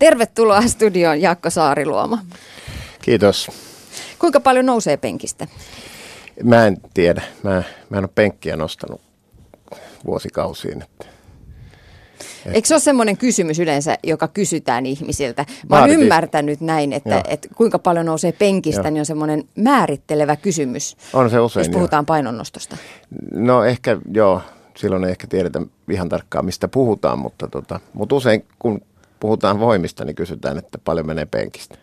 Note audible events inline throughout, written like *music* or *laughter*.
Tervetuloa studioon Jaakko Saariluoma. Kiitos. Kuinka paljon nousee penkistä? Mä en tiedä. Mä, mä en ole penkkiä nostanut vuosikausiin. Että. Eikö se ole semmoinen kysymys yleensä, joka kysytään ihmisiltä? Mä oon ymmärtänyt näin, että, että kuinka paljon nousee penkistä, Joo. niin on semmoinen määrittelevä kysymys. On se usein, Jos puhutaan jo. painonnostosta. No ehkä joo, silloin ei ehkä tiedetä ihan tarkkaan mistä puhutaan, mutta, tota, mutta usein kun puhutaan voimista, niin kysytään, että paljon menee penkistä.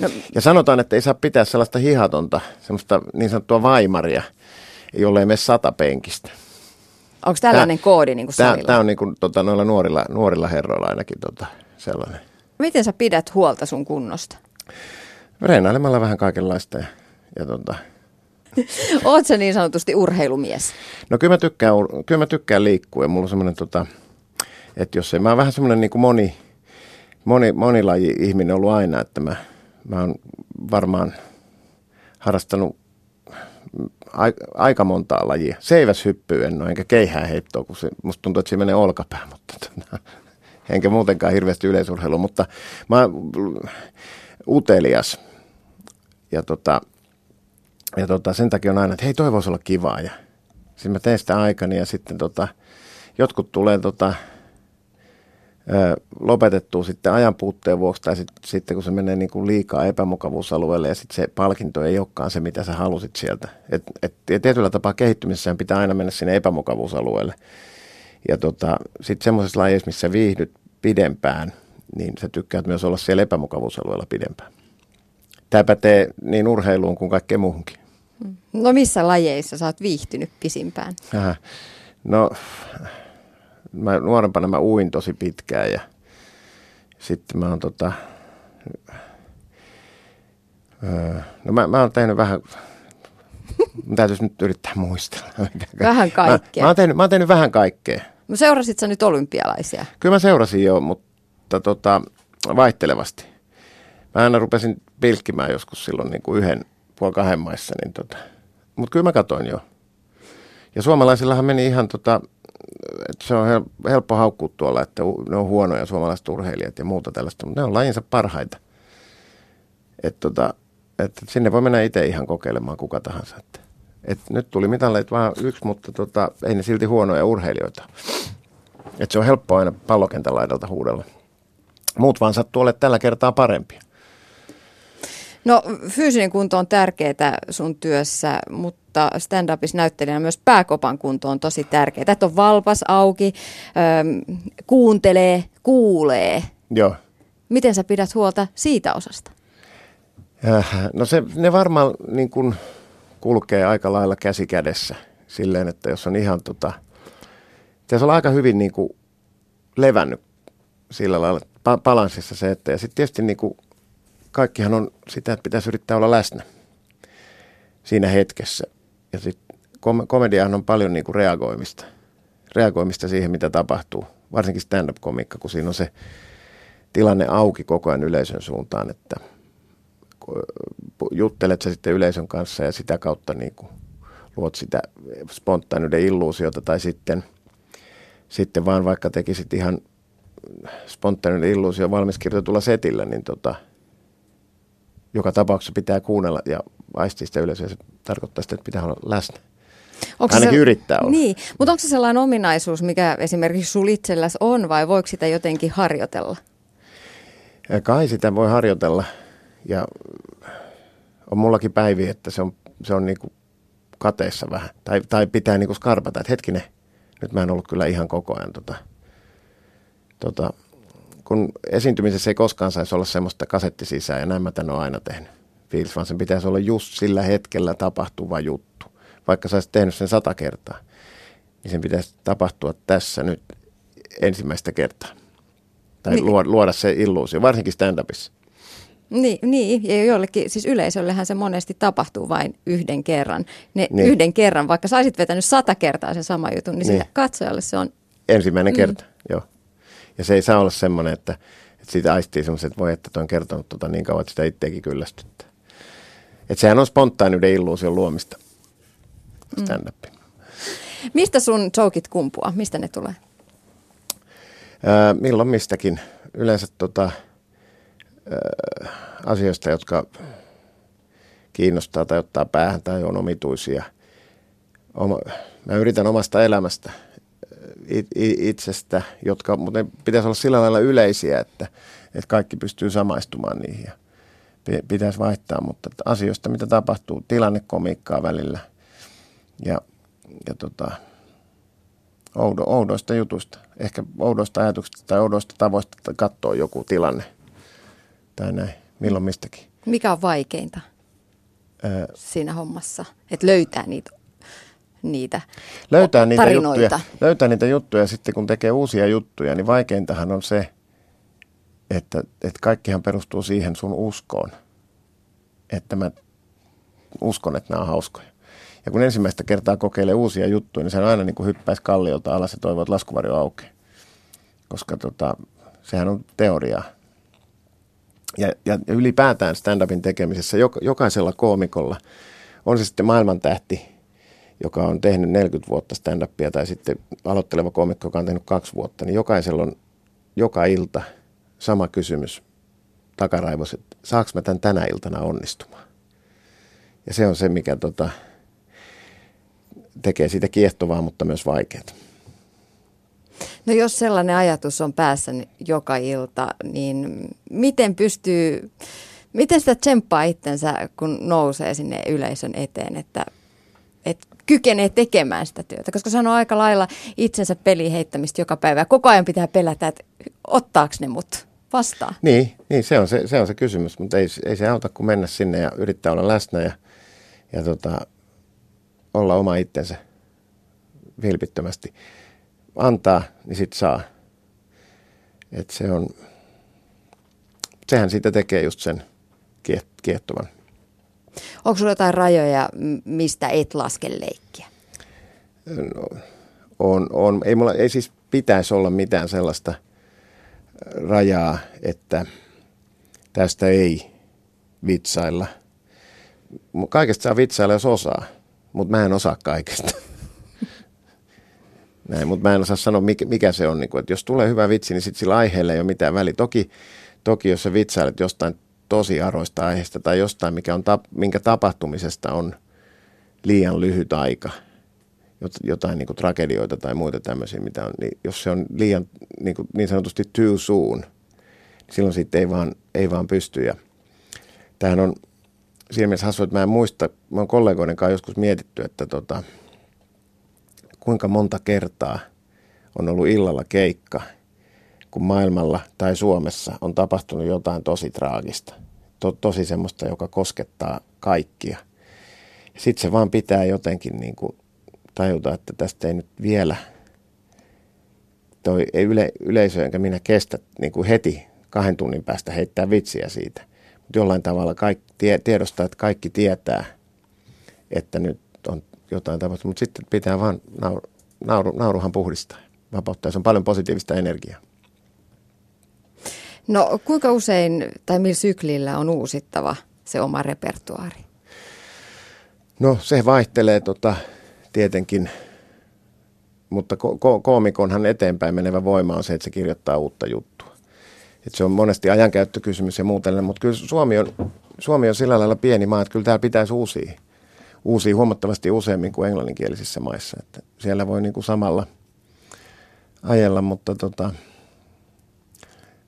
No. Ja sanotaan, että ei saa pitää sellaista hihatonta, semmoista niin sanottua vaimaria, jolle ei mene sata penkistä. Onko tällainen tää, koodi niin kuin tämä, tämä on niin kuin, tota, noilla nuorilla, nuorilla herroilla ainakin tota, sellainen. Miten sä pidät huolta sun kunnosta? Reenailemalla vähän kaikenlaista ja, ja tota, *laughs* Oletko niin sanotusti urheilumies? No kyllä mä tykkään, kyllä mä tykkään liikkua ja mulla on semmoinen, tota, että jos ei, mä oon vähän semmoinen niin kuin moni, moni, monilaji ihminen ollut aina, että mä, mä oon varmaan harrastanut aika montaa lajia. Seiväshyppyä en ole, enkä keihää heittoa, kun se, musta tuntuu, että se menee olkapää, *laughs* mutta tota, enkä muutenkaan hirveästi yleisurheilu, mutta mä oon utelias. Ja, tota, ja tota, sen takia on aina, että hei, toi voisi olla kivaa. Ja sitten mä teen sitä aikani ja sitten tota, jotkut tulee tota, lopetettua sitten ajan puutteen vuoksi tai sit, sitten kun se menee niin kuin liikaa epämukavuusalueelle ja sitten se palkinto ei olekaan se, mitä sä halusit sieltä. Et, et, ja tietyllä tapaa kehittymisessä pitää aina mennä sinne epämukavuusalueelle. Ja tota, sitten semmoisessa lajeissa, missä viihdyt pidempään, niin sä tykkäät myös olla siellä epämukavuusalueella pidempään. Tämä pätee niin urheiluun kuin kaikkeen muuhunkin. No missä lajeissa sä oot viihtynyt pisimpään? Äh, no mä nuorempana mä uin tosi pitkään ja sitten mä oon tota, öö, no mä, mä oon tehnyt vähän, mä täytyisi nyt yrittää muistella. Vähän kaikkea. Mä, mä, oon tehnyt, mä oon tehnyt vähän kaikkea. No seurasit sä nyt olympialaisia? Kyllä mä seurasin jo, mutta tota, vaihtelevasti. Mä aina rupesin pilkkimään joskus silloin niin kuin yhden puoli kahden maissa, niin tota, mutta kyllä mä katoin jo. Ja suomalaisillahan meni ihan tota, että se on helppo haukkua tuolla, että ne on huonoja suomalaiset urheilijat ja muuta tällaista, mutta ne on lajinsa parhaita. Että tota, et sinne voi mennä itse ihan kokeilemaan kuka tahansa. Että, et nyt tuli mitalleita vain yksi, mutta tota, ei ne silti huonoja urheilijoita. Et se on helppo aina pallokentän laidalta huudella. Muut vaan sattuu olemaan tällä kertaa parempia. No fyysinen kunto on tärkeää sun työssä, mutta stand-upissa näyttelijänä myös pääkopan kunto on tosi tärkeää. Että on valpas auki, ähm, kuuntelee, kuulee. Joo. Miten sä pidät huolta siitä osasta? Äh, no se, ne varmaan niin kun kulkee aika lailla käsi kädessä silleen, että jos on ihan tota, pitäisi olla aika hyvin niin kuin levännyt sillä lailla balanssissa se, että ja sitten tietysti niin kuin kaikkihan on sitä, että pitäisi yrittää olla läsnä siinä hetkessä. Ja kom- komediahan on paljon niin kuin reagoimista. Reagoimista siihen, mitä tapahtuu. Varsinkin stand-up-komikka, kun siinä on se tilanne auki koko ajan yleisön suuntaan, että juttelet sä sitten yleisön kanssa ja sitä kautta niin kuin luot sitä spontaaniuden illuusiota tai sitten, sitten vaan vaikka tekisit ihan spontaaninen illuusio valmis kirjoitetulla setillä, niin tota, joka tapauksessa pitää kuunnella ja aistia sitä yleisöä. Se tarkoittaa sitä, että pitää olla läsnä. Onko Ainakin se, yrittää olla. Niin, mutta onko se sellainen ominaisuus, mikä esimerkiksi sul itselläsi on vai voiko sitä jotenkin harjoitella? Ja kai sitä voi harjoitella ja on mullakin päivi, että se on, se on niin kuin kateessa vähän. Tai, tai pitää niin kuin skarpata, että hetkinen, nyt mä en ollut kyllä ihan koko ajan tota, tota, kun esiintymisessä ei koskaan saisi olla semmoista kasetti sisään, ja näin mä tämän olen aina tehnyt. Fiilis, vaan sen pitäisi olla just sillä hetkellä tapahtuva juttu. Vaikka sä olisit tehnyt sen sata kertaa, niin sen pitäisi tapahtua tässä nyt ensimmäistä kertaa. Tai niin. luoda, luoda se illuusio, varsinkin stand-upissa. Niin, niin, ja jollekin, siis yleisöllehän se monesti tapahtuu vain yhden kerran. Ne niin. yhden kerran, vaikka saisit vetänyt sata kertaa sen sama jutun, niin, niin. katsojalle se on... Ensimmäinen mm. kerta, joo. Ja se ei saa olla semmoinen, että, että siitä aistii semmoisen, että voi, että tuo on kertonut tota niin kauan, että sitä itseäkin kyllästyttää. Että sehän on spontaaniuden illuusion luomista, stand mm. Mistä sun jokit kumpua? Mistä ne tulee? Ää, milloin mistäkin. Yleensä tota, äh, asioista, jotka kiinnostaa tai ottaa päähän tai on omituisia. Oma, mä yritän omasta elämästä it, it, itsestä, jotka mutta ne pitäisi olla sillä lailla yleisiä, että, että kaikki pystyy samaistumaan niihin. Ja pitäisi vaihtaa, mutta asioista, mitä tapahtuu, tilannekomiikkaa välillä ja, ja tota, oudo, oudoista jutuista, ehkä oudoista ajatuksista tai oudoista tavoista että katsoo joku tilanne tai näin, milloin mistäkin. Mikä on vaikeinta öö, siinä hommassa, että löytää niitä niitä löytää niitä tarinoita. juttuja, löytää niitä juttuja sitten kun tekee uusia juttuja, niin vaikeintahan on se, että, että kaikkihan perustuu siihen sun uskoon, että mä uskon, että nämä on hauskoja. Ja kun ensimmäistä kertaa kokeilee uusia juttuja, niin se on aina niin kuin hyppäisi kalliolta alas ja toivoo, että laskuvarjo aukeaa. Koska tota, sehän on teoriaa. Ja, ja ylipäätään stand-upin tekemisessä jokaisella koomikolla, on se sitten maailmantähti, joka on tehnyt 40 vuotta stand-upia, tai sitten aloitteleva koomikko, joka on tehnyt kaksi vuotta, niin jokaisella on joka ilta sama kysymys takaraivossa, että saaks mä tämän tänä iltana onnistumaan. Ja se on se, mikä tota, tekee siitä kiehtovaa, mutta myös vaikeaa. No jos sellainen ajatus on päässä joka ilta, niin miten pystyy, miten sitä tsemppaa itsensä, kun nousee sinne yleisön eteen, että kykenee tekemään sitä työtä? Koska se on aika lailla itsensä peli heittämistä joka päivä. Koko ajan pitää pelätä, että ottaako ne mut vastaan. Niin, niin se, on se, se on se kysymys, mutta ei, ei se auta kuin mennä sinne ja yrittää olla läsnä ja, ja tota, olla oma itsensä vilpittömästi. Antaa, niin sit saa. Et se on, sehän siitä tekee just sen kiehtovan. Onko sulla jotain rajoja, mistä et laske leikkiä? No, on, on. Ei, mulla, ei siis pitäisi olla mitään sellaista rajaa, että tästä ei vitsailla. Kaikesta saa vitsailla, jos osaa, mutta mä en osaa kaikesta. *laughs* Näin, mutta mä en osaa sanoa, mikä, mikä se on. Niin kuin, että jos tulee hyvä vitsi, niin sitten sillä aiheella ei ole mitään väliä. Toki, toki jos sä vitsailet jostain tosi aroista aiheesta tai jostain, mikä on tap, minkä tapahtumisesta on liian lyhyt aika, jotain niin kuin tragedioita tai muita tämmöisiä, mitä on, niin jos se on liian niin, kuin, niin sanotusti too soon, niin silloin sitten ei vaan, ei vaan pysty. Ja tämähän on siinä mielessä hassu, että mä en muista, mä oon kollegoiden kanssa joskus mietitty, että tota, kuinka monta kertaa on ollut illalla keikka, kun maailmalla tai Suomessa on tapahtunut jotain tosi traagista, to, tosi semmoista, joka koskettaa kaikkia. Sitten se vaan pitää jotenkin niin kuin tajuta, että tästä ei nyt vielä, toi ei yle, yleisö enkä minä kestä niin kuin heti kahden tunnin päästä heittää vitsiä siitä. Mutta jollain tavalla kaikki, tie, tiedostaa, että kaikki tietää, että nyt on jotain tapahtunut, mutta sitten pitää vaan nauru, nauru, nauruhan puhdistaa, vapauttaa. Se on paljon positiivista energiaa. No kuinka usein tai millä syklillä on uusittava se oma repertuaari? No se vaihtelee tota, tietenkin, mutta ko- ko- koomikonhan eteenpäin menevä voima on se, että se kirjoittaa uutta juttua. Et se on monesti ajankäyttökysymys ja muuten, mutta kyllä Suomi on, Suomi on sillä lailla pieni maa, että kyllä täällä pitäisi uusia, uusia huomattavasti useammin kuin englanninkielisissä maissa. Että siellä voi niin kuin samalla ajella, mutta tota,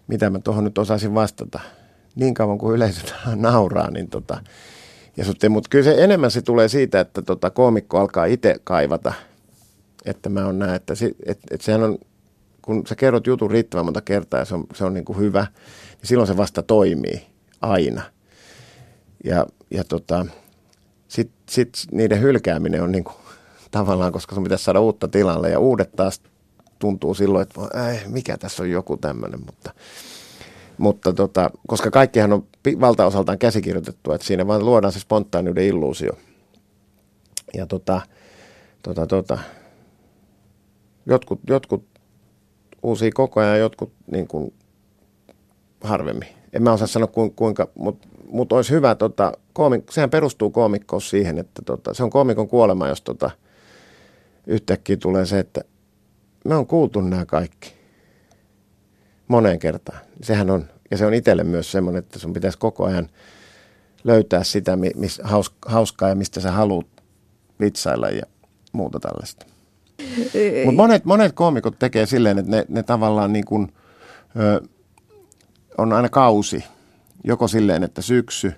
mitä mä tuohon nyt osaisin vastata. Niin kauan kuin yleisö *laughs* nauraa, niin tota, ja sitten, mutta kyllä se enemmän se tulee siitä, että tota, koomikko alkaa itse kaivata, että mä oon näin, että, se, että, että sehän on, kun sä kerrot jutun riittävän monta kertaa ja se on, se on niin kuin hyvä, niin silloin se vasta toimii aina. Ja, ja tota, sitten sit niiden hylkääminen on niin kuin, *laughs* tavallaan, koska sun pitäisi saada uutta tilalle ja uudet taas tuntuu silloin, että äh, mikä tässä on joku tämmöinen, mutta mutta tota, koska kaikkihan on valtaosaltaan käsikirjoitettu, että siinä vaan luodaan se spontaaniuden illuusio. Ja tota, tota, tota, jotkut, jotkut uusia koko ajan, jotkut niin kuin harvemmin. En mä osaa sanoa kuinka, mutta mut olisi hyvä, tota, koomik, sehän perustuu koomikkoon siihen, että tota, se on koomikon kuolema, jos tota, yhtäkkiä tulee se, että me on kuultu nämä kaikki moneen kertaan. Sehän on Ja se on itselle myös semmoinen, että sun pitäisi koko ajan löytää sitä, mis, hauskaa ja mistä sä haluat vitsailla ja muuta tällaista. Mutta monet, monet koomikot tekee silleen, että ne, ne tavallaan niin kuin, ö, on aina kausi. Joko silleen, että syksy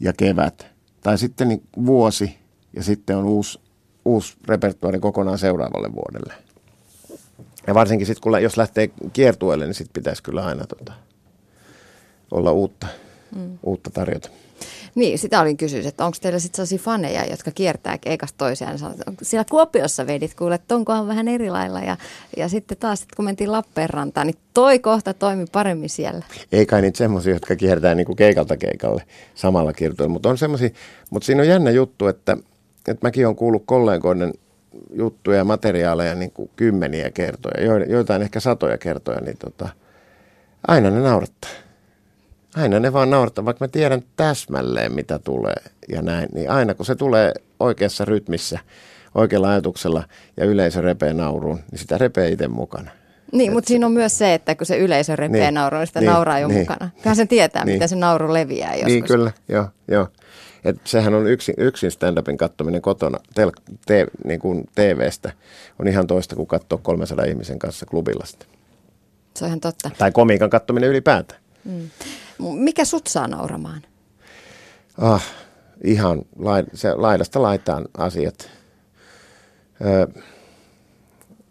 ja kevät. Tai sitten niin vuosi ja sitten on uusi, uusi repertuaari kokonaan seuraavalle vuodelle. Ja varsinkin sitten, kun jos lähtee kiertueelle, niin sitten pitäisi kyllä aina tota, olla uutta, mm. uutta tarjota. Niin, sitä olin kysynyt, että onko teillä sitten sellaisia faneja, jotka kiertää keikasta toiseen. Siellä Kuopiossa vedit kuule, että onkohan vähän eri lailla. Ja, ja sitten taas, sit kun mentiin Lappeenrantaan, niin toi kohta toimi paremmin siellä. Ei kai niitä semmoisia, jotka kiertää niin kuin keikalta keikalle samalla kiertoilla. Mutta on semmoisia, mutta siinä on jännä juttu, että, että mäkin olen kuullut kollegoiden juttuja ja materiaaleja niin kuin kymmeniä kertoja, joitain ehkä satoja kertoja, niin tota, aina ne naurattaa aina ne vaan naurattaa, vaikka mä tiedän täsmälleen mitä tulee ja näin, niin aina kun se tulee oikeassa rytmissä, oikealla ajatuksella ja yleisö repee nauruun, niin sitä repee itse mukana. Niin, mutta siinä on myös se, että kun se yleisö repee niin, nauruun, niin sitä niin, nauraa jo niin, mukana. Kyllähän se tietää, niin, miten se nauru leviää joskus. Niin, kyllä, joo, joo. Et sehän on yksin, yksin stand-upin katsominen kotona tel, te, niin kuin TV-stä on ihan toista kuin katsoa 300 ihmisen kanssa klubilla sitä. Se on ihan totta. Tai komiikan katsominen ylipäätään. Mm. Mikä sut saa nauramaan? Ah, ihan se, laidasta laitaan asiat. Ö,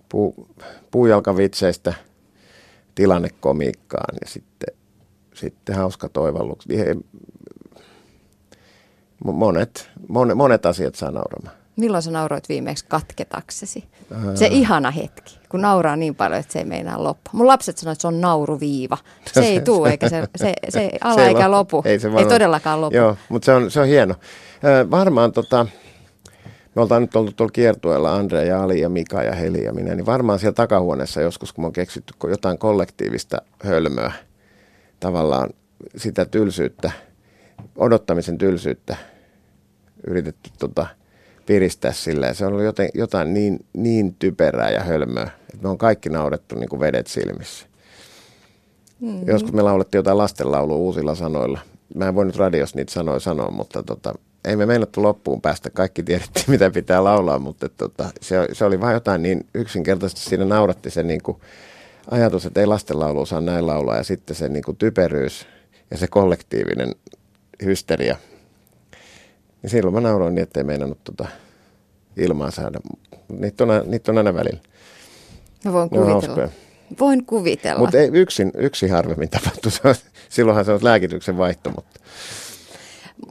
puu, puujalkavitseistä tilannekomiikkaan ja sitten, sitten hauska toivalluksi. Monet, monet, monet asiat saa nauramaan. Milloin sä nauroit viimeksi katketaksesi? Se ihana hetki, kun nauraa niin paljon, että se ei meinaa loppu. Mun lapset sanoivat, että se on nauruviiva. Se ei *laughs* tuu, eikä se, se, se ala se eikä lopu. Ei, se ei todellakaan lopu. Joo, mutta se on, se on hieno. Äh, varmaan tota, me oltaan nyt oltu tuolla kiertueella, Andre ja Ali ja Mika ja Heli ja minä, niin varmaan siellä takahuoneessa joskus, kun me on keksitty jotain kollektiivista hölmöä, tavallaan sitä tylsyyttä, odottamisen tylsyyttä, yritetty tota, piristää silleen. Se on ollut joten, jotain niin, niin typerää ja hölmöä, että me on kaikki naurettu niin kuin vedet silmissä. Mm-hmm. Joskus me laulettiin jotain lastenlaulua uusilla sanoilla. Mä en voi nyt radiossa niitä sanoja sanoa, mutta tota, ei me meinattu loppuun päästä. Kaikki tiedettiin, *laughs* mitä pitää laulaa, mutta tota, se, se oli vain jotain niin yksinkertaisesti. Siinä nauratti se niin kuin ajatus, että ei lastenlaulu saa näin laulaa. Ja sitten se niin kuin typeryys ja se kollektiivinen hysteria – niin silloin mä nauroin niin, ettei meinannut tota ilmaa saada. Niitä on, niitä on aina välillä. Mä voin kuvitella. Voin kuvitella. Mutta yksin, yksin harvemmin tapahtuu. Silloinhan se on lääkityksen vaihto. Mutta.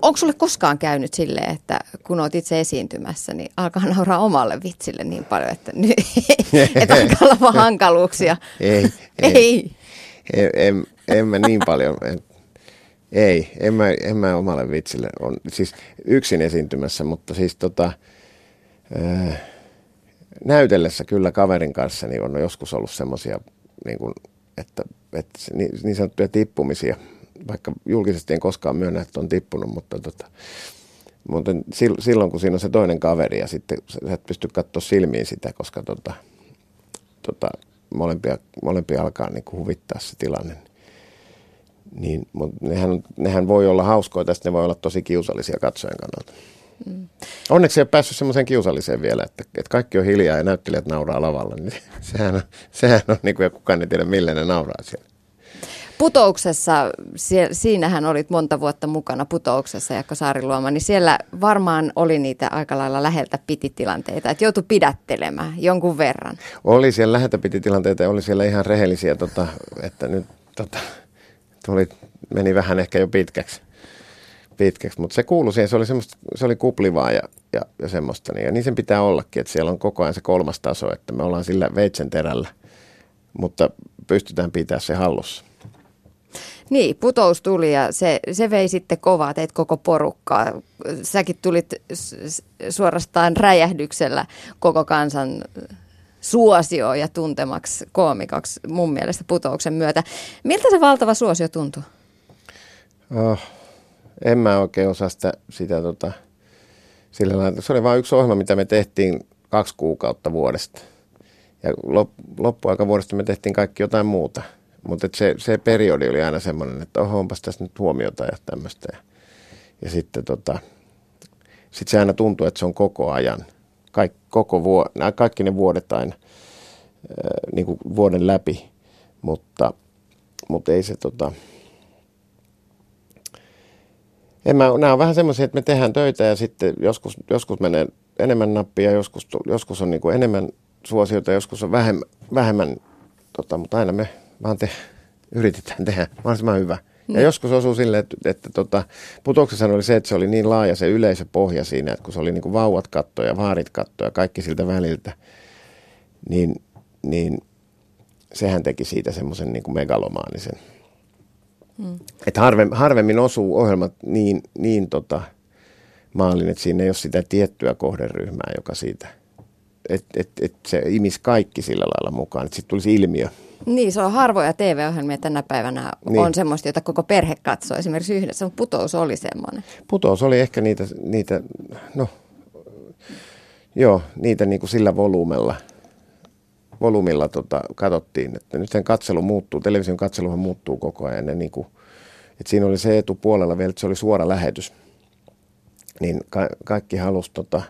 Onko sulle koskaan käynyt silleen, että kun oot itse esiintymässä, niin alkaa nauraa omalle vitsille niin paljon, että, nyt, *laughs* että alkaa olla hankaluuksia? ei, ei. ei. En, en, en mä niin paljon. En, ei, en mä, en mä omalle vitsille. On siis yksin esiintymässä, mutta siis tota, ää, äh, näytellessä kyllä kaverin kanssa niin on joskus ollut semmoisia, niin kuin, että, että niin, niin sanottuja tippumisia, vaikka julkisesti en koskaan myönnä, että on tippunut, mutta, tota, mutta silloin kun siinä on se toinen kaveri ja sitten sä et pysty katsoa silmiin sitä, koska tota, tota, molempia, molempia alkaa niin kuin huvittaa se tilanne, niin, mutta nehän, nehän voi olla hauskoja, tästä ne voi olla tosi kiusallisia katsojen kannalta. Mm. Onneksi ei ole päässyt semmoiseen kiusalliseen vielä, että, että kaikki on hiljaa ja näyttelijät nauraa lavalla. Niin *laughs* sehän on, sehän on niin kuin, ja kukaan ei tiedä, millä ne nauraa siellä. Putouksessa, siinähän olit monta vuotta mukana putouksessa, Jakko Saariluoma, niin siellä varmaan oli niitä aika lailla läheltä pititilanteita, että joutui pidättelemään jonkun verran. Oli siellä läheltä pititilanteita ja oli siellä ihan rehellisiä, tota, että nyt tota, tuli, meni vähän ehkä jo pitkäksi. pitkäksi. Mutta se kuului siihen, se oli, se oli kuplivaa ja, ja, ja semmoista. Niin, ja niin sen pitää ollakin, että siellä on koko ajan se kolmas taso, että me ollaan sillä veitsen terällä, mutta pystytään pitää se hallussa. Niin, putous tuli ja se, se vei sitten kovaa teitä koko porukkaa. Säkin tulit suorastaan räjähdyksellä koko kansan suosio ja tuntemaksi koomikaksi mun mielestä putouksen myötä. Miltä se valtava suosio tuntuu? Oh, en mä oikein osaa sitä, sitä tota, sillä lailla. Se oli vain yksi ohjelma, mitä me tehtiin kaksi kuukautta vuodesta. Ja lop, loppuaika vuodesta me tehtiin kaikki jotain muuta. Mutta se, se periodi oli aina semmoinen, että oho, onpas tässä nyt huomiota ja tämmöistä. Ja, ja sitten tota, sit se aina tuntuu, että se on koko ajan, Kaik, koko vuo, kaikki ne vuodet aina niin kuin vuoden läpi, mutta, mutta ei se tota, en mä, nämä on vähän semmoisia, että me tehdään töitä ja sitten joskus, joskus menee enemmän nappia, joskus, joskus on niin kuin enemmän suosiota, joskus on vähemmän, vähemmän tota, mutta aina me vaan te, *laughs* yritetään tehdä mahdollisimman hyvä. Ja mm. joskus osuu sille, että, että tota, putoksessa oli se, että se oli niin laaja se yleisöpohja siinä, että kun se oli niin kuin vauvat kattoja, vaarit kattoja, kaikki siltä väliltä, niin, niin sehän teki siitä semmoisen niin kuin megalomaanisen. Mm. Että harvemmin, harvemmin osuu ohjelmat niin, niin tota, maalin, että siinä ei ole sitä tiettyä kohderyhmää, joka siitä, että et, et se imisi kaikki sillä lailla mukaan, että sitten tulisi ilmiö. Niin, se on harvoja TV-ohjelmia tänä päivänä niin. on semmoista, jota koko perhe katsoo esimerkiksi yhdessä, mutta putous oli semmoinen. Putous oli ehkä niitä, niitä no, joo, niitä niin kuin sillä volyymella, volyymilla tota, katsottiin, että nyt sen katselu muuttuu, television katseluhan muuttuu koko ajan. Ne niin kuin, että siinä oli se etupuolella vielä, että se oli suora lähetys niin ka- kaikki halusi tota,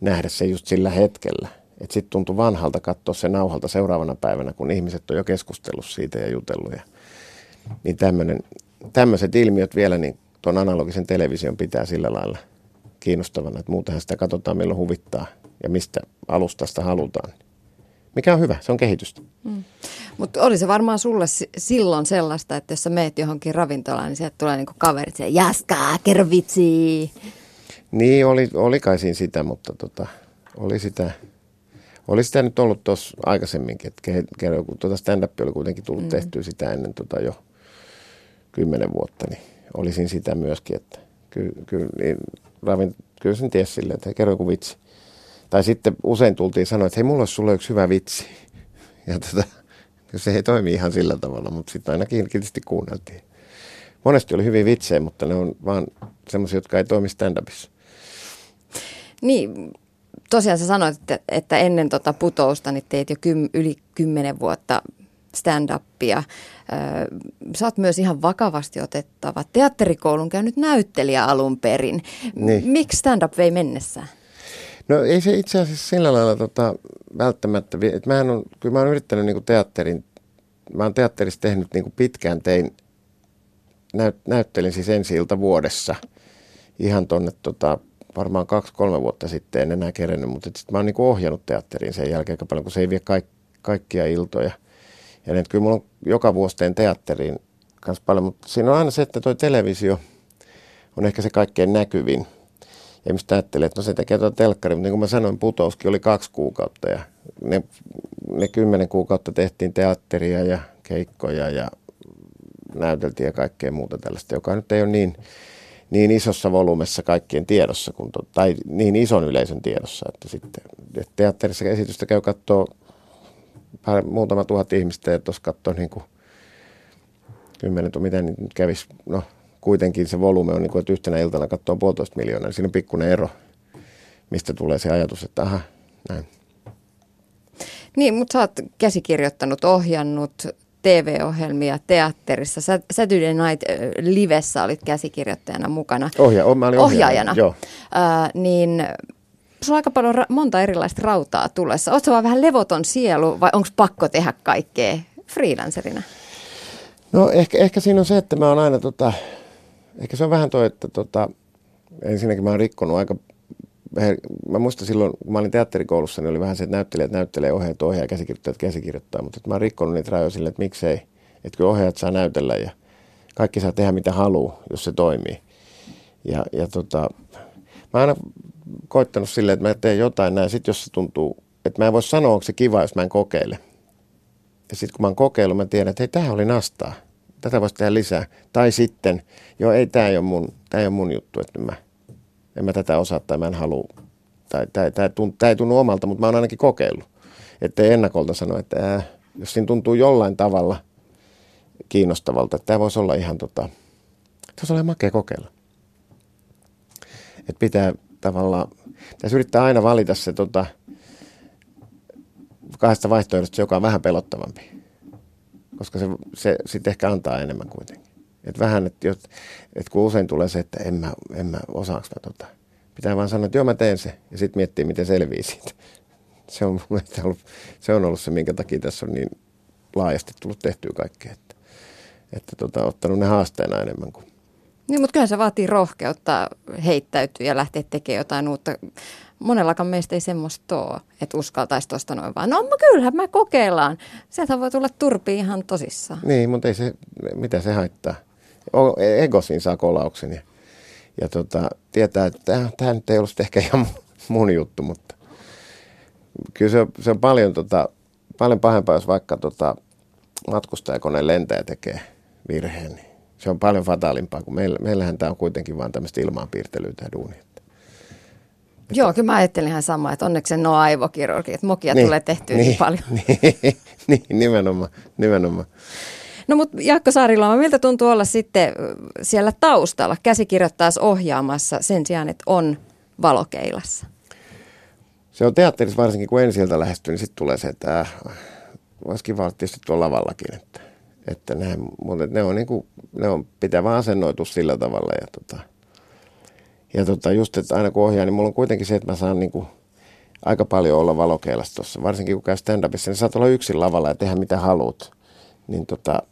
nähdä se just sillä hetkellä. Että sitten tuntui vanhalta katsoa se nauhalta seuraavana päivänä, kun ihmiset on jo keskustellut siitä ja jutellut. Ja, niin tämmöiset ilmiöt vielä, niin tuon analogisen television pitää sillä lailla kiinnostavana, että muutenhan sitä katsotaan milloin huvittaa ja mistä alustasta halutaan. Mikä on hyvä, se on kehitystä. Mm. Mutta oli se varmaan sulle silloin sellaista, että jos sä meet johonkin ravintolaan, niin sieltä tulee niinku kaverit ja jaskaa, kerro vitsi. Niin, oli, oli kai siinä sitä, mutta tota, oli sitä, oli sitä nyt ollut tuossa aikaisemminkin, että kun tuota stand-up oli kuitenkin tullut mm. tehtyä sitä ennen tota jo kymmenen vuotta, niin olisin sitä myöskin, että kyllä, kyllä, niin, ravin, kyllä sen tiesi silleen, että kerro joku vitsi. Tai sitten usein tultiin sanoa, että hei, mulla olisi sulle yksi hyvä vitsi. Ja tota, *laughs* se ei toimi ihan sillä tavalla, mutta sitten ainakin kiltisti kuunneltiin. Monesti oli hyvin vitsejä, mutta ne on vaan semmoisia, jotka ei toimi stand-upissa. Niin, tosiaan sä sanoit, että, että ennen tota putousta niin teit jo kym, yli kymmenen vuotta stand-upia. Sä oot myös ihan vakavasti otettava teatterikoulun käynyt näyttelijä alun perin. Niin. Miksi stand-up vei mennessään? No ei se itse asiassa sillä lailla tota, välttämättä, että mä on, kyllä mä oon yrittänyt niin teatterin, mä oon teatterissa tehnyt niin pitkään, tein, näyt, näyttelin siis ensi ilta vuodessa ihan tonne tota, varmaan kaksi-kolme vuotta sitten, en enää kerennyt, mutta sitten mä oon niin ohjannut teatteriin sen jälkeen aika paljon, kun se ei vie kaik, kaikkia iltoja. Ja nyt kyllä mulla on joka vuosi teen teatteriin kanssa paljon, mutta siinä on aina se, että toi televisio on ehkä se kaikkein näkyvin. Ja mistä ajattelee, että no se tekee tuo telkkari, mutta niin kuin mä sanoin, putouskin oli kaksi kuukautta ja ne, ne kymmenen kuukautta tehtiin teatteria ja keikkoja ja näyteltiin ja kaikkea muuta tällaista, joka nyt ei ole niin niin isossa volyymessa kaikkien tiedossa, kun to, tai niin ison yleisön tiedossa, että sitten että teatterissa esitystä käy katsoa muutama tuhat ihmistä ja tuossa katsoo niin kuin kymmenen, miten nyt kävisi, no kuitenkin se volyyme on niin kuin, että yhtenä iltana katsoo puolitoista miljoonaa, niin siinä on pikkuinen ero, mistä tulee se ajatus, että aha, näin. Niin, mutta sä oot käsikirjoittanut, ohjannut, TV-ohjelmia teatterissa. Saturday Night Livessä olit käsikirjoittajana mukana. Ohja, mä olin ohjaajana. ohjaajana. Joo. Äh, niin sulla on aika paljon ra- monta erilaista rautaa tulessa. Oletko vaan vähän levoton sielu vai onko pakko tehdä kaikkea freelancerina? No ehkä, ehkä siinä on se, että mä oon aina tota, ehkä se on vähän toi, että tota, ensinnäkin mä oon rikkonut aika he, mä muistan silloin, kun mä olin teatterikoulussa, niin oli vähän se, että näyttelijät näyttelee, ohjaajat ohjaa, käsikirjoittajat käsikirjoittaa, mutta mä oon rikkonut niitä rajoja sille, että miksei, että kun ohjaajat saa näytellä ja kaikki saa tehdä mitä haluaa, jos se toimii. Ja, ja tota, mä oon aina koittanut silleen, että mä teen jotain näin, sit jos se tuntuu, että mä en voi sanoa, onko se kiva, jos mä en kokeile. Ja sitten kun mä oon kokeillut, mä tiedän, että hei, tämähän oli nastaa. Tätä voisi tehdä lisää. Tai sitten, joo, ei, tämä ei ole mun, tää ei ole mun juttu, että mä en mä tätä osaa tai mä en halua, tai tämä ei tunnu omalta, mutta mä oon ainakin kokeillut. Että ennakolta sano, että äh, jos siinä tuntuu jollain tavalla kiinnostavalta, että tämä voisi olla ihan tota, se olla makea kokeilla. Että pitää tavallaan, pitäisi yrittää aina valita se tota, kahdesta vaihtoehdosta, joka on vähän pelottavampi. koska se, se sitten ehkä antaa enemmän kuitenkin. Et vähän, että et kun usein tulee se, että en mä, en mä osaanko mä tota. Pitää vaan sanoa, että joo mä teen se ja sitten miettiä, miten selvii siitä. *laughs* Se on, ollut, se on ollut se, minkä takia tässä on niin laajasti tullut tehtyä kaikkea. Että, että tota, ottanut ne haasteena enemmän kuin niin, mutta kyllä se vaatii rohkeutta heittäytyä ja lähteä tekemään jotain uutta. Monellakaan meistä ei semmoista ole, että uskaltaisi tuosta noin vaan. No kyllähän mä kokeillaan. Sieltä voi tulla turpi ihan tosissaan. Niin, mutta ei se, mitä se haittaa. Egosin saa kolauksen ja, ja tota, tietää, että tämä nyt ei ollut ehkä ihan *laughs* mun juttu, mutta kyllä se, se on paljon, tota, paljon pahempaa, jos vaikka tota, matkustajakone lentää tekee virheen. Niin se on paljon fataalimpaa, kun meillä, meillähän tämä on kuitenkin vain tämmöistä ilmaanpiirtelyä tämä duuni. Että, Joo, kyllä mä ajattelin ihan samaa, että onneksi se no aivokirurgi, että mokia niin, tulee tehtyä niin, niin paljon. *laughs* Niin, niin, nimenomaan, nimenomaan. No mutta Jaakko Saarila, miltä tuntuu olla sitten siellä taustalla käsikirjoittaessa ohjaamassa sen sijaan, että on valokeilassa? Se on teatterissa varsinkin, kun ensiltä lähestyy, niin sitten tulee se, että äh, olisi kiva tietysti tuolla lavallakin. Että että ne, mutta ne on, niin kuin, ne on pitävä asennoitus sillä tavalla. Ja, tota, ja tota, just, että aina kun ohjaa, niin mulla on kuitenkin se, että mä saan niin kuin, aika paljon olla valokeilassa tuossa. Varsinkin kun käy stand-upissa, niin saat olla yksin lavalla ja tehdä mitä haluat. Niin tota,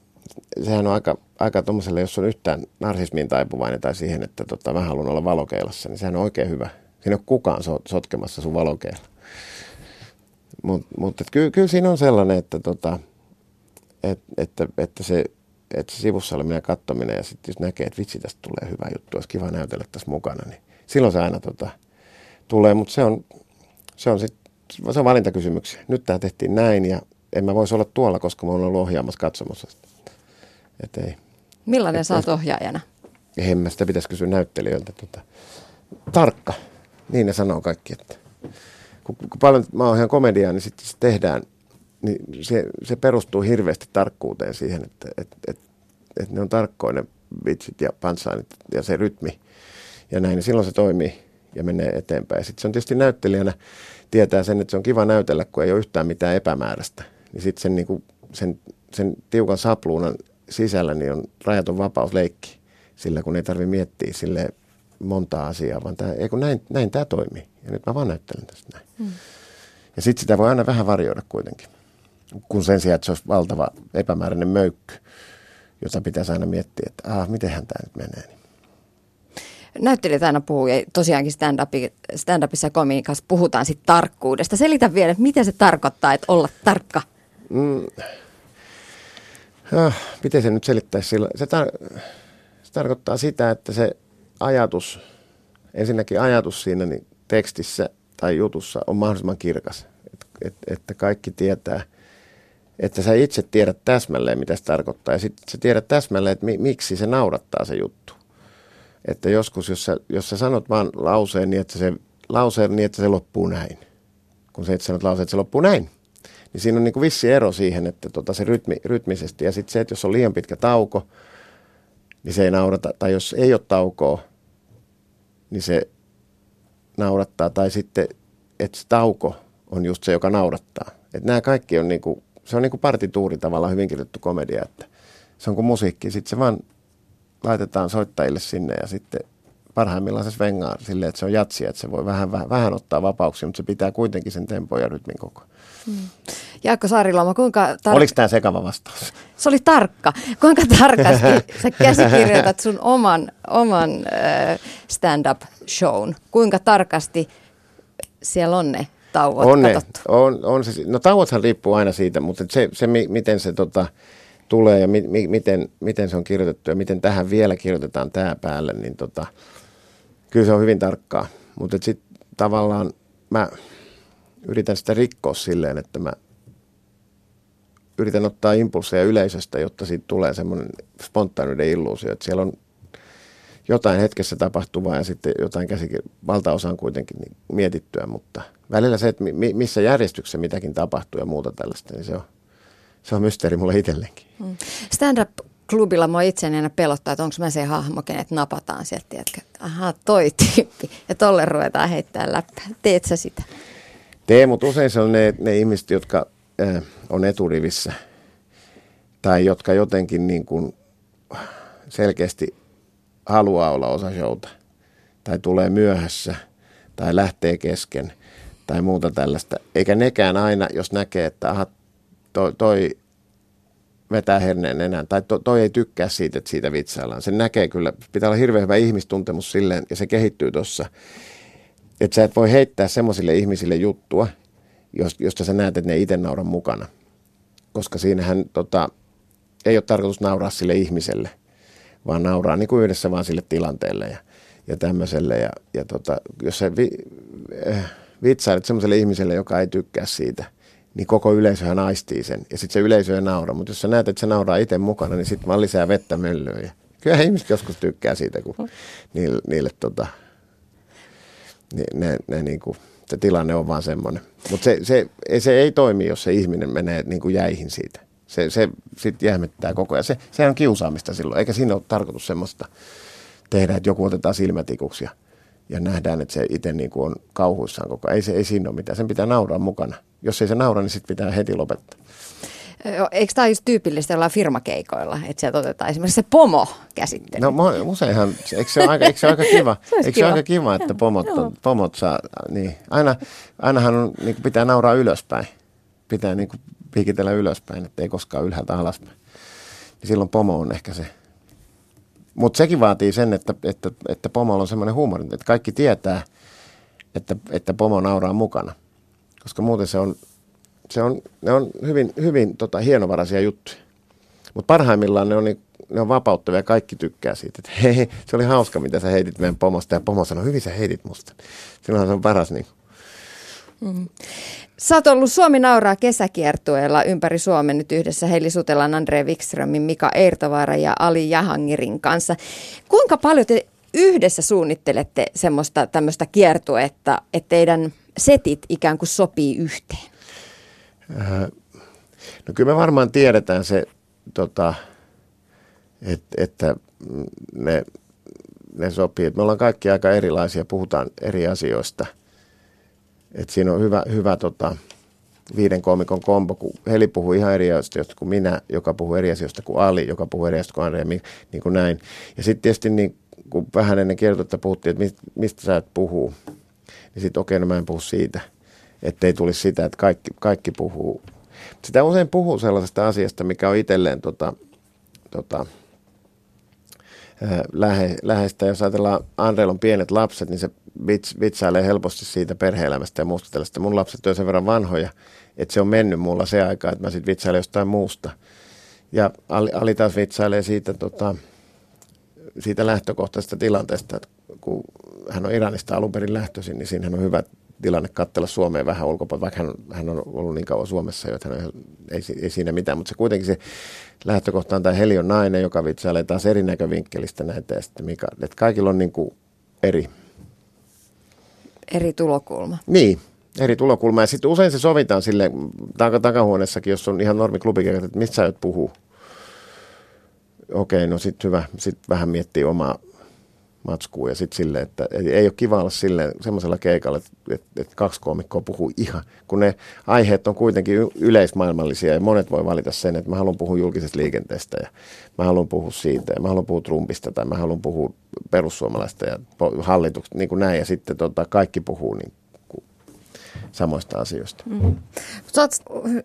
sehän on aika, aika tuommoiselle, jos on yhtään narsismiin taipuvainen tai siihen, että tota, mä haluan olla valokeilassa, niin sehän on oikein hyvä. Siinä ei ole kukaan so, sotkemassa sun valokeilla. Mutta mut, kyllä, kyllä siinä on sellainen, että tota, et, että, että, se, että se sivussa oleminen ja katsominen ja sitten jos näkee, että vitsi tästä tulee hyvä juttu, olisi kiva näytellä tässä mukana, niin silloin se aina tota, tulee, mutta se on, se on sitten se on valintakysymyksiä. Nyt tämä tehtiin näin ja en mä voisi olla tuolla, koska mä olen ollut ohjaamassa katsomassa. Et ei. Millainen et, oot ohjaajana? En mä sitä pitäisi kysyä näyttelijöiltä. Tota, tarkka. Niin ne sanoo kaikki, että kun, kun paljon mä ohjaan komediaa, niin sitten se tehdään niin se, se perustuu hirveästi tarkkuuteen siihen, että et, et, et ne on tarkkoja ne vitsit ja pansainit ja se rytmi ja näin, niin silloin se toimii ja menee eteenpäin. Sitten se on tietysti näyttelijänä, tietää sen, että se on kiva näytellä, kun ei ole yhtään mitään epämääräistä. Niin sitten sen, niin kuin, sen, sen tiukan sapluunan sisällä niin on rajaton vapausleikki, sillä kun ei tarvitse miettiä sille montaa asiaa, vaan tämä, ei kun näin, näin tämä toimii. Ja nyt mä vaan näyttelen tästä näin. Hmm. Ja sitten sitä voi aina vähän varjoida kuitenkin kun sen sijaan, että se olisi valtava epämääräinen möykky, jota pitäisi aina miettiä, että ah, mitenhän tämä nyt menee. Niin. Näyttelijät aina puhuu, ja tosiaankin stand-upissa ja komiikassa puhutaan sitten tarkkuudesta. Selitä vielä, että mitä se tarkoittaa, että olla tarkka? Mm. Ah, miten se nyt selittäisi sillä? Se, tar- se tarkoittaa sitä, että se ajatus, ensinnäkin ajatus siinä niin tekstissä tai jutussa on mahdollisimman kirkas. Et, et, että kaikki tietää – että sä itse tiedät täsmälleen, mitä se tarkoittaa. Ja sitten sä tiedät täsmälleen, että mi- miksi se naurattaa se juttu. Että joskus, jos sä, jos sä sanot vaan lauseen niin, että se, lauseen niin, että se loppuu näin. Kun sä et sanot lauseen, että se loppuu näin. Niin siinä on niin kuin vissi ero siihen, että tota se rytmi, rytmisesti. Ja sitten se, että jos on liian pitkä tauko, niin se ei naurata. Tai jos ei ole taukoa, niin se naurattaa. Tai sitten, että se tauko on just se, joka naurattaa. Että nämä kaikki on niin kuin se on niin kuin partituuri tavallaan hyvin kirjoittu komedia, että se on kuin musiikki. Sitten se vaan laitetaan soittajille sinne ja sitten parhaimmillaan se svengaa silleen, että se on jatsia, että se voi vähän, vähän, vähän ottaa vapauksia, mutta se pitää kuitenkin sen tempo ja rytmin koko. Hmm. Jaakko Saariloma, kuinka... Tar- Oliko tämä sekava vastaus? Se oli tarkka. Kuinka tarkasti sä käsikirjoitat sun oman, oman äh, stand-up shown? Kuinka tarkasti siellä on ne tauot on, ne, on, on se, no tauothan riippuu aina siitä, mutta se, se miten se tota, tulee ja mi, mi, miten, miten se on kirjoitettu ja miten tähän vielä kirjoitetaan tämä päälle, niin tota, kyllä se on hyvin tarkkaa. Mutta sitten tavallaan mä yritän sitä rikkoa silleen, että mä yritän ottaa impulseja yleisöstä, jotta siitä tulee semmoinen spontaaninen illuusio, että siellä on jotain hetkessä tapahtuvaa ja sitten jotain käsikin, valtaosaan kuitenkin niin mietittyä, mutta välillä se, että mi, missä järjestyksessä mitäkin tapahtuu ja muuta tällaista, niin se on, se on mysteeri mulle itselleenkin. Mm. Stand-up-klubilla mua itseäni aina pelottaa, että onko mä se hahmo, kenet napataan sieltä, että aha, toi tyyppi, ja tolle ruvetaan heittää läppää. Teet sä sitä? Tee, mutta usein se on ne, ne ihmiset, jotka äh, on eturivissä tai jotka jotenkin niin kuin selkeästi haluaa olla osa showta tai tulee myöhässä tai lähtee kesken tai muuta tällaista. Eikä nekään aina, jos näkee, että aha, toi, toi vetää herneen enää, tai to, toi ei tykkää siitä, että siitä vitsaillaan. Se näkee kyllä, pitää olla hirveän hyvä ihmistuntemus silleen, ja se kehittyy tuossa, että sä et voi heittää semmoisille ihmisille juttua, josta sä näet, että ne itse nauran mukana. Koska siinähän tota, ei ole tarkoitus nauraa sille ihmiselle, vaan nauraa niin kuin yhdessä vaan sille tilanteelle ja, ja tämmöiselle. Ja, ja tota, jos sä vi, äh, vitsailet semmoiselle ihmiselle, joka ei tykkää siitä, niin koko yleisöhän aistii sen. Ja sitten se yleisö ei naura. Mutta jos sä näet, että se nauraa itse mukana, niin sitten vaan lisää vettä möllyä. Ja kyllä ihmiset joskus tykkää siitä, kun niille, niille tota, ne, ne, ne niin kuin, se tilanne on vaan semmoinen. Mutta se, se, se ei toimi, jos se ihminen menee niin kuin jäihin siitä. Se, se sitten jähmettää koko ajan. Se, se on kiusaamista silloin, eikä siinä ole tarkoitus semmoista tehdä, että joku otetaan silmätikuksi ja, ja nähdään, että se itse niin kuin on kauhuissaan koko ajan. Ei, se, ei siinä ole mitään, sen pitää nauraa mukana. Jos ei se naura, niin sitten pitää heti lopettaa. Eikö tämä just tyypillistä jollain firmakeikoilla, että sieltä otetaan esimerkiksi se pomo käsittely? No useinhan, eikö se ole aika, eikö se ole aika kiva? *laughs* se eikö kiva. se ole aika kiva, että pomot, pomot saa, niin. Aina, ainahan on, niin pitää nauraa ylöspäin. Pitää niin kuin piikitellä ylöspäin, että ei koskaan ylhäältä alaspäin. Niin silloin pomo on ehkä se. Mutta sekin vaatii sen, että, että, että pomolla on semmoinen huumori, että kaikki tietää, että, että pomo nauraa mukana. Koska muuten se on, se on, ne on hyvin, hyvin tota, hienovaraisia juttuja. Mutta parhaimmillaan ne on, niin, ne on vapauttavia ja kaikki tykkää siitä. Että hei, se oli hauska, mitä sä heitit meidän pomosta. Ja pomo sanoi, hyvin sä heitit musta. Silloinhan se on paras. Niin. Mm. Sä oot ollut Suomi nauraa kesäkiertueella ympäri Suomen nyt yhdessä Heili Sutelan, Andre Wikströmin, Mika Eirtovaara ja Ali Jahangirin kanssa. Kuinka paljon te yhdessä suunnittelette semmoista tämmöistä kiertuetta, että teidän setit ikään kuin sopii yhteen? Äh, no kyllä me varmaan tiedetään se, tota, et, että ne, ne sopii. Me ollaan kaikki aika erilaisia, puhutaan eri asioista. Et siinä on hyvä, hyvä tota, viiden komikon kombo, kun Heli puhuu ihan eri asioista kuin minä, joka puhuu eri asioista kuin Ali, joka puhuu eri asioista kuin Andre, niin kuin näin. Ja sitten tietysti niin, kun vähän ennen kertoutta puhuttiin, että mistä, mistä sä et puhuu, niin sitten okei, okay, no mä en puhu siitä. Että ei tulisi sitä, että kaikki, kaikki puhuu. Sitä usein puhuu sellaisesta asiasta, mikä on itselleen tota, tota, lähe, läheistä. Jos ajatellaan, Andreilla on pienet lapset, niin se vits, vitsailee helposti siitä perhe-elämästä ja muusta tällaista. Mun lapset on sen verran vanhoja, että se on mennyt mulla se aika, että mä sitten vitsailen jostain muusta. Ja Ali, Ali taas vitsailee siitä, tota, siitä lähtökohtaisesta tilanteesta, että kun hän on Iranista alun perin lähtöisin, niin siinä on hyvä tilanne katsella Suomeen vähän ulkopuolella, vaikka hän, hän on ollut niin kauan Suomessa jo, että hän ei, ei siinä mitään, mutta se kuitenkin se lähtökohta on tämä Helion nainen, joka vitsailee taas eri näkövinkkelistä näitä, ja sitten Mika, että kaikilla on niin kuin eri. Eri tulokulma. Niin, eri tulokulma. Ja sitten usein se sovitaan sille takahuoneessakin, jos on ihan normi klubikirjat, että mistä sä et puhu. Okei, no sitten hyvä. Sitten vähän miettii omaa matskuun ja sitten silleen, että ei ole kiva olla silleen semmoisella keikalla, että, että, että kaksi koomikkoa puhuu ihan, kun ne aiheet on kuitenkin yleismaailmallisia ja monet voi valita sen, että mä haluan puhua julkisesta liikenteestä ja mä haluan puhua siitä ja mä haluan puhua Trumpista tai mä haluan puhua perussuomalaista ja hallituksesta, niin kuin näin ja sitten tota, kaikki puhuu niin samoista asioista. Mm.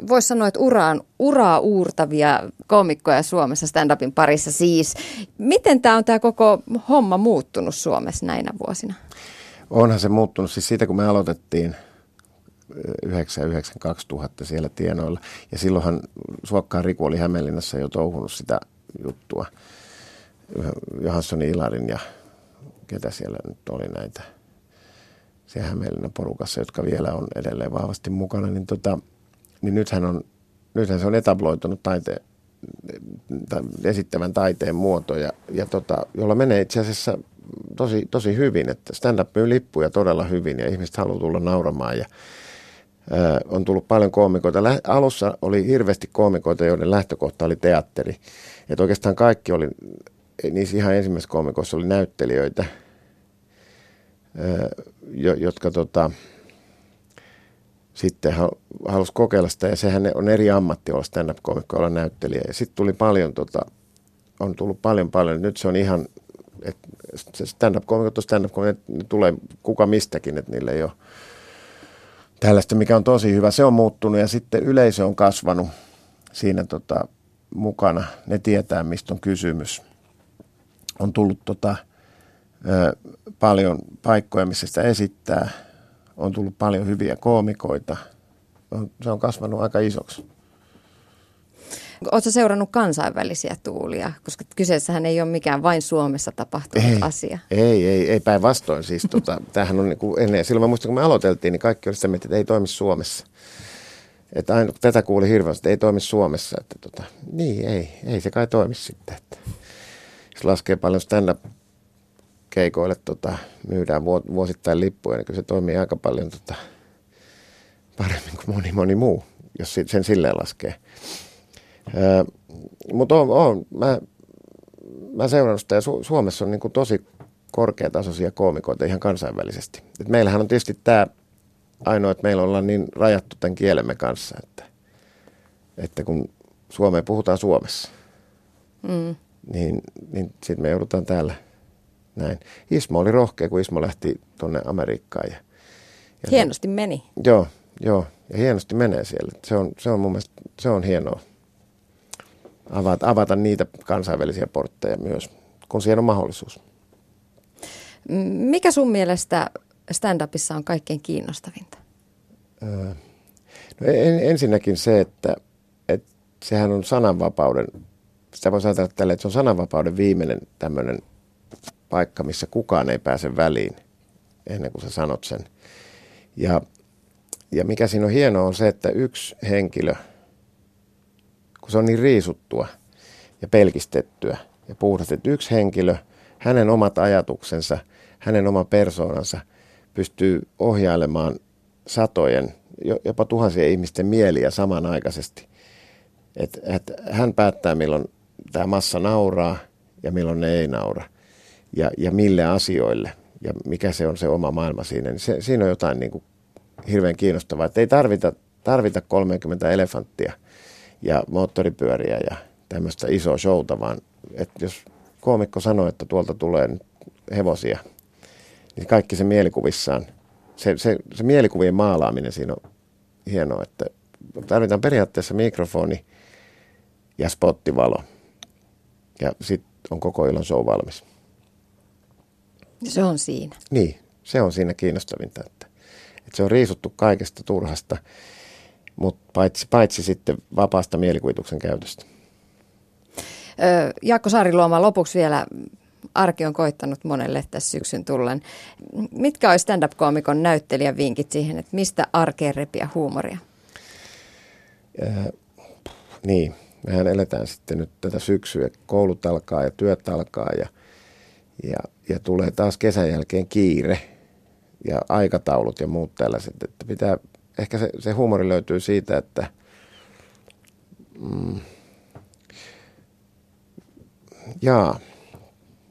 Voisi sanoa, että ura on uraa uurtavia komikkoja Suomessa stand-upin parissa siis. Miten tämä on tämä koko homma muuttunut Suomessa näinä vuosina? Onhan se muuttunut siis siitä, kun me aloitettiin 99-2000 siellä tienoilla. Ja silloinhan Suokkaan Riku oli Hämeenlinnassa jo touhunut sitä juttua. Johansson Ilarin ja ketä siellä nyt oli näitä – se Hämeenlinnan porukassa, jotka vielä on edelleen vahvasti mukana, niin, tota, niin nythän, on, nythän se on etabloitunut taiteen, esittävän taiteen muoto, ja, ja tota, jolla menee itse asiassa tosi, tosi hyvin, että stand-up lippuja todella hyvin ja ihmiset haluaa tulla nauramaan ja on tullut paljon koomikoita. Lä- alussa oli hirveästi koomikoita, joiden lähtökohta oli teatteri. Että oikeastaan kaikki oli, niissä ihan ensimmäisissä koomikoissa oli näyttelijöitä – jotka tota, sitten halusi kokeilla sitä ja sehän on eri ammatti olla stand-up-komikko, olla näyttelijä. Ja sitten tuli paljon, tota, on tullut paljon paljon, nyt se on ihan, että stand-up-komikot on stand-up-komikot, ne tulee kuka mistäkin, että niille ei ole tällaista, mikä on tosi hyvä. Se on muuttunut ja sitten yleisö on kasvanut siinä tota, mukana. Ne tietää, mistä on kysymys. On tullut tota, ö, paljon paikkoja, missä sitä esittää. On tullut paljon hyviä koomikoita. On, se on kasvanut aika isoksi. Oletko seurannut kansainvälisiä tuulia? Koska kyseessähän ei ole mikään vain Suomessa tapahtunut ei, asia. Ei, ei, ei päinvastoin. Siis, tota, *laughs* tämähän on niin kuin ennen. Silloin mä muistan, kun me aloiteltiin, niin kaikki oli sitä että ei toimi Suomessa. Että aina, tätä kuuli hirveästi, että ei toimi Suomessa. Että tota, niin, ei, ei se kai toimi sitten. Että, jos laskee paljon stand-up keikoille tota, myydään vuosittain lippuja, niin kyllä se toimii aika paljon tota, paremmin kuin moni moni muu, jos sen silleen laskee. Mutta on, on, mä, mä seurannut sitä ja Su- Suomessa on niin kuin tosi korkeatasoisia koomikoita ihan kansainvälisesti. Et meillähän on tietysti tämä ainoa, että meillä ollaan niin rajattu tämän kielemme kanssa, että, että kun Suomeen puhutaan Suomessa, mm. niin, niin sitten me joudutaan täällä näin. Ismo oli rohkea, kun Ismo lähti tuonne Amerikkaan. Ja, ja hienosti se, meni. Joo, joo, ja hienosti menee siellä. Se on, se on mun mielestä, se on hienoa avata, avata niitä kansainvälisiä portteja myös, kun siihen on mahdollisuus. Mikä sun mielestä stand-upissa on kaikkein kiinnostavinta? no en, ensinnäkin se, että, että sehän on sananvapauden, sitä voisi ajatella tälle, että se on sananvapauden viimeinen tämmöinen paikka, missä kukaan ei pääse väliin ennen kuin sä sanot sen. Ja, ja mikä siinä on hienoa on se, että yksi henkilö – kun se on niin riisuttua ja pelkistettyä ja puhdasta, että yksi henkilö, hänen omat ajatuksensa, hänen oma persoonansa pystyy ohjailemaan satojen, jopa tuhansien ihmisten mieliä samanaikaisesti. Et, et hän päättää, milloin tämä massa nauraa ja milloin ne ei naura ja, ja mille asioille ja mikä se on se oma maailma siinä. Niin se, siinä on jotain niin kuin hirveän kiinnostavaa, että ei tarvita, tarvita 30 elefanttia – ja moottoripyöriä ja tämmöistä isoa showta, vaan että jos koomikko sanoo, että tuolta tulee hevosia, niin kaikki se mielikuvissaan, se, se, se mielikuvien maalaaminen siinä on hienoa, että tarvitaan periaatteessa mikrofoni ja spottivalo ja sitten on koko ilon show valmis. Se on siinä. Niin, se on siinä kiinnostavinta, että, että se on riisuttu kaikesta turhasta mutta paitsi, paitsi sitten vapaasta mielikuvituksen käytöstä. Öö, Jaakko Saariluoma, lopuksi vielä arki on koittanut monelle tässä syksyn tullen. Mitkä olisi stand-up-koomikon näyttelijän vinkit siihen, että mistä arkeen repiä huumoria? Öö, niin, mehän eletään sitten nyt tätä syksyä. Koulut alkaa ja työt alkaa ja, ja, ja tulee taas kesän jälkeen kiire ja aikataulut ja muut tällaiset. Että pitää ehkä se, se huumori löytyy siitä, että mm, jaa,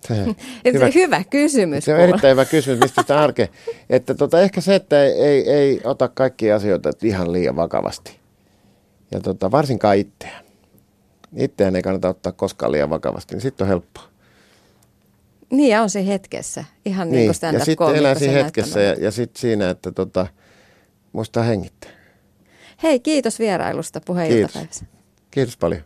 se, *laughs* hyvä, hyvä kysymys. Se on erittäin hyvä kysymys, mistä sitä arke. Että tota, ehkä se, että ei, ei, ei ota kaikkia asioita ihan liian vakavasti. Ja tota, varsinkaan itseään. Itseään ei kannata ottaa koskaan liian vakavasti, niin sitten on helppoa. Niin, ja on se hetkessä. Ihan niin, niin kuin Ja sitten elää siinä hetkessä ja, ja sitten siinä, että tota, muistaa hengittää. Hei, kiitos vierailusta puheenjohtajapäivässä. Kiitos. kiitos paljon.